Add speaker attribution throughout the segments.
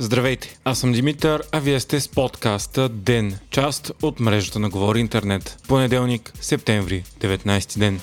Speaker 1: Здравейте, аз съм Димитър, а вие сте с подкаста ДЕН, част от мрежата на Говори Интернет. Понеделник, септември, 19 ден.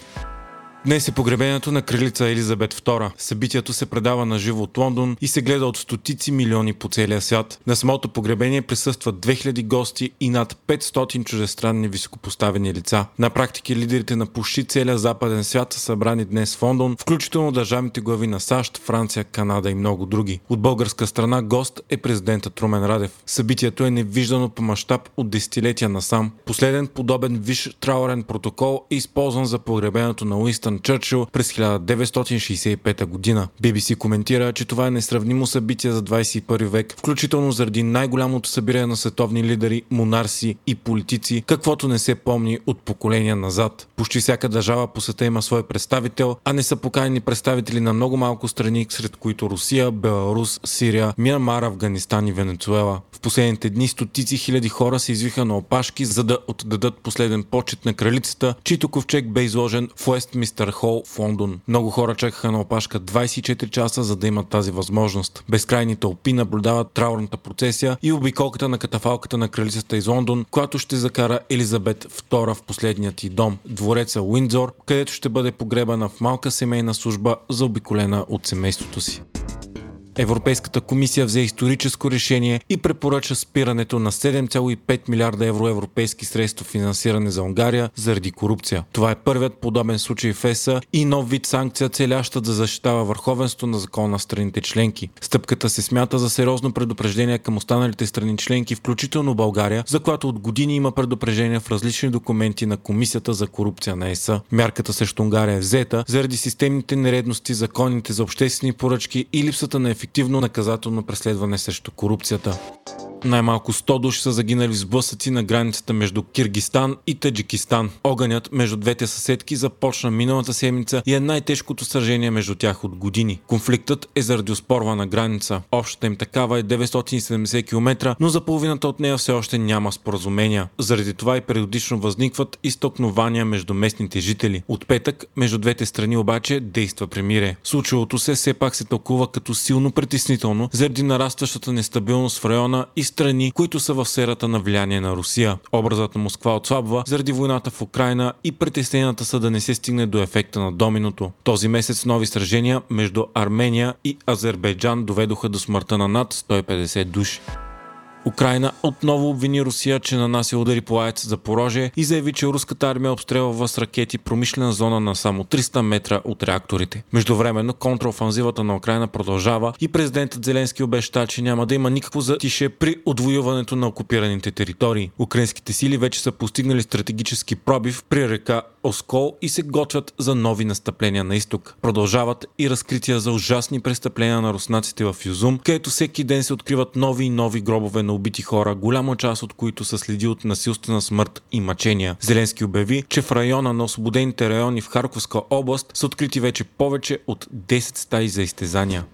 Speaker 1: Днес е погребението на кралица Елизабет II. Събитието се предава на живо от Лондон и се гледа от стотици милиони по целия свят. На самото погребение присъстват 2000 гости и над 500 чужестранни високопоставени лица. На практика лидерите на почти целия западен свят са събрани днес в Лондон, включително държавните глави на САЩ, Франция, Канада и много други. От българска страна гост е президентът Румен Радев. Събитието е невиждано по мащаб от десетилетия насам. Последен подобен виш траурен протокол е използван за погребението на Уинстън Уинстън Чърчил през 1965 година. BBC коментира, че това е несравнимо събитие за 21 век, включително заради най-голямото събиране на световни лидери, монарси и политици, каквото не се помни от поколения назад. Почти всяка държава по света има свой представител, а не са поканени представители на много малко страни, сред които Русия, Беларус, Сирия, Миямар, Афганистан и Венецуела. В последните дни стотици хиляди хора се извиха на опашки, за да отдадат последен почет на кралицата, чийто ковчег бе изложен в Уестмистър Уинчестър Хол в Лондон. Много хора чакаха на опашка 24 часа, за да имат тази възможност. Безкрайни тълпи наблюдават траурната процесия и обиколката на катафалката на кралицата из Лондон, която ще закара Елизабет II в последният ти дом, двореца Уиндзор, където ще бъде погребана в малка семейна служба, заобиколена от семейството си. Европейската комисия взе историческо решение и препоръча спирането на 7,5 милиарда евро европейски средства финансиране за Унгария заради корупция. Това е първият подобен случай в ЕСА и нов вид санкция, целяща да защитава върховенство на закона на страните членки. Стъпката се смята за сериозно предупреждение към останалите страни членки, включително България, за която от години има предупреждения в различни документи на Комисията за корупция на ЕСА. Мярката срещу Унгария е взета заради системните нередности, законите за обществени поръчки и липсата на ефективност ефективно наказателно преследване срещу корупцията. Най-малко 100 души са загинали в сблъсъци на границата между Киргистан и Таджикистан. Огънят между двете съседки започна миналата седмица и е най-тежкото сражение между тях от години. Конфликтът е заради оспорвана граница. Общата им такава е 970 км, но за половината от нея все още няма споразумения. Заради това и периодично възникват изтокнования между местните жители. От петък между двете страни обаче действа премире. Случилото се все пак се тълкува като силно притеснително заради нарастващата нестабилност в района и страни, които са в сферата на влияние на Русия. Образът на Москва отслабва заради войната в Украина и притесненията са да не се стигне до ефекта на доминото. Този месец нови сражения между Армения и Азербайджан доведоха до смъртта на над 150 души. Украина отново обвини Русия, че нанася удари по АЕЦ за пороже и заяви, че руската армия обстрелва с ракети промишлена зона на само 300 метра от реакторите. Междувременно контраофанзивата на Украина продължава и президентът Зеленски обеща, че няма да има никакво затише при отвоюването на окупираните територии. Украинските сили вече са постигнали стратегически пробив при река Оскол и се готвят за нови настъпления на изток. Продължават и разкрития за ужасни престъпления на руснаците в Юзум, където всеки ден се откриват нови и нови гробове на убити хора, голяма част от които са следи от насилствена смърт и мъчения. Зеленски обяви, че в района на освободените райони в Харковска област са открити вече повече от 10 стаи за изтезания.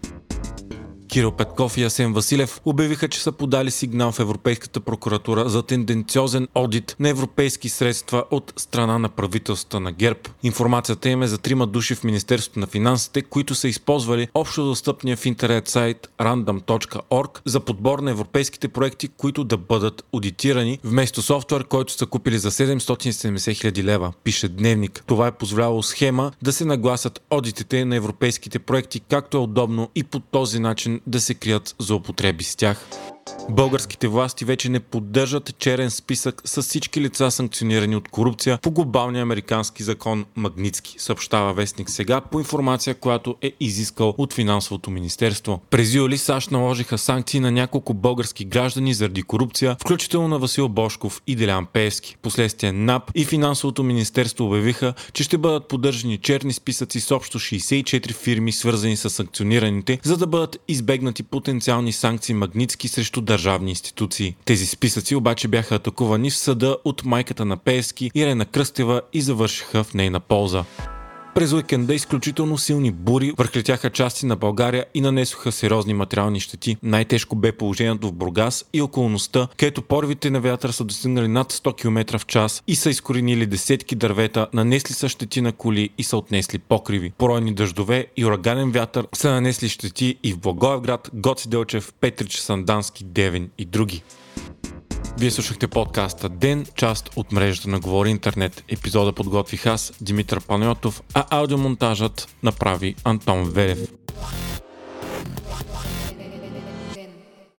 Speaker 1: Кирил Петков и Асен Василев обявиха, че са подали сигнал в Европейската прокуратура за тенденциозен одит на европейски средства от страна на правителствата на ГЕРБ. Информацията им е за трима души в Министерството на финансите, които са използвали общо достъпния в интернет сайт random.org за подбор на европейските проекти, които да бъдат аудитирани, вместо софтуер, който са купили за 770 хиляди лева, пише Дневник. Това е позволяло схема да се нагласят одитите на европейските проекти както е удобно и по този начин да се крият злоупотреби с тях. Българските власти вече не поддържат черен списък с всички лица санкционирани от корупция по глобалния американски закон Магницки, съобщава вестник сега по информация, която е изискал от финансовото министерство. През юли САЩ наложиха санкции на няколко български граждани заради корупция, включително на Васил Бошков и Делян Пеевски. Последствие НАП и финансовото министерство обявиха, че ще бъдат поддържани черни списъци с общо 64 фирми, свързани с санкционираните, за да бъдат избегнати потенциални санкции Магницки срещу държавни институции. Тези списъци обаче бяха атакувани в съда от майката на Пеевски Ирена Кръстева и завършиха в нейна полза. През уикенда изключително силни бури върхлетяха части на България и нанесоха сериозни материални щети. Най-тежко бе положението в Бургас и околността, където порвите на вятъра са достигнали над 100 км в час и са изкоренили десетки дървета, нанесли са щети на коли и са отнесли покриви. Поройни дъждове и ураганен вятър са нанесли щети и в Благоевград, Гоци Делчев, Петрич, Сандански, Девен и други. Вие слушахте подкаста Ден, част от мрежата на Говори Интернет. Епизода подготвих аз, Димитър Панайотов, а аудиомонтажът направи Антон Верев.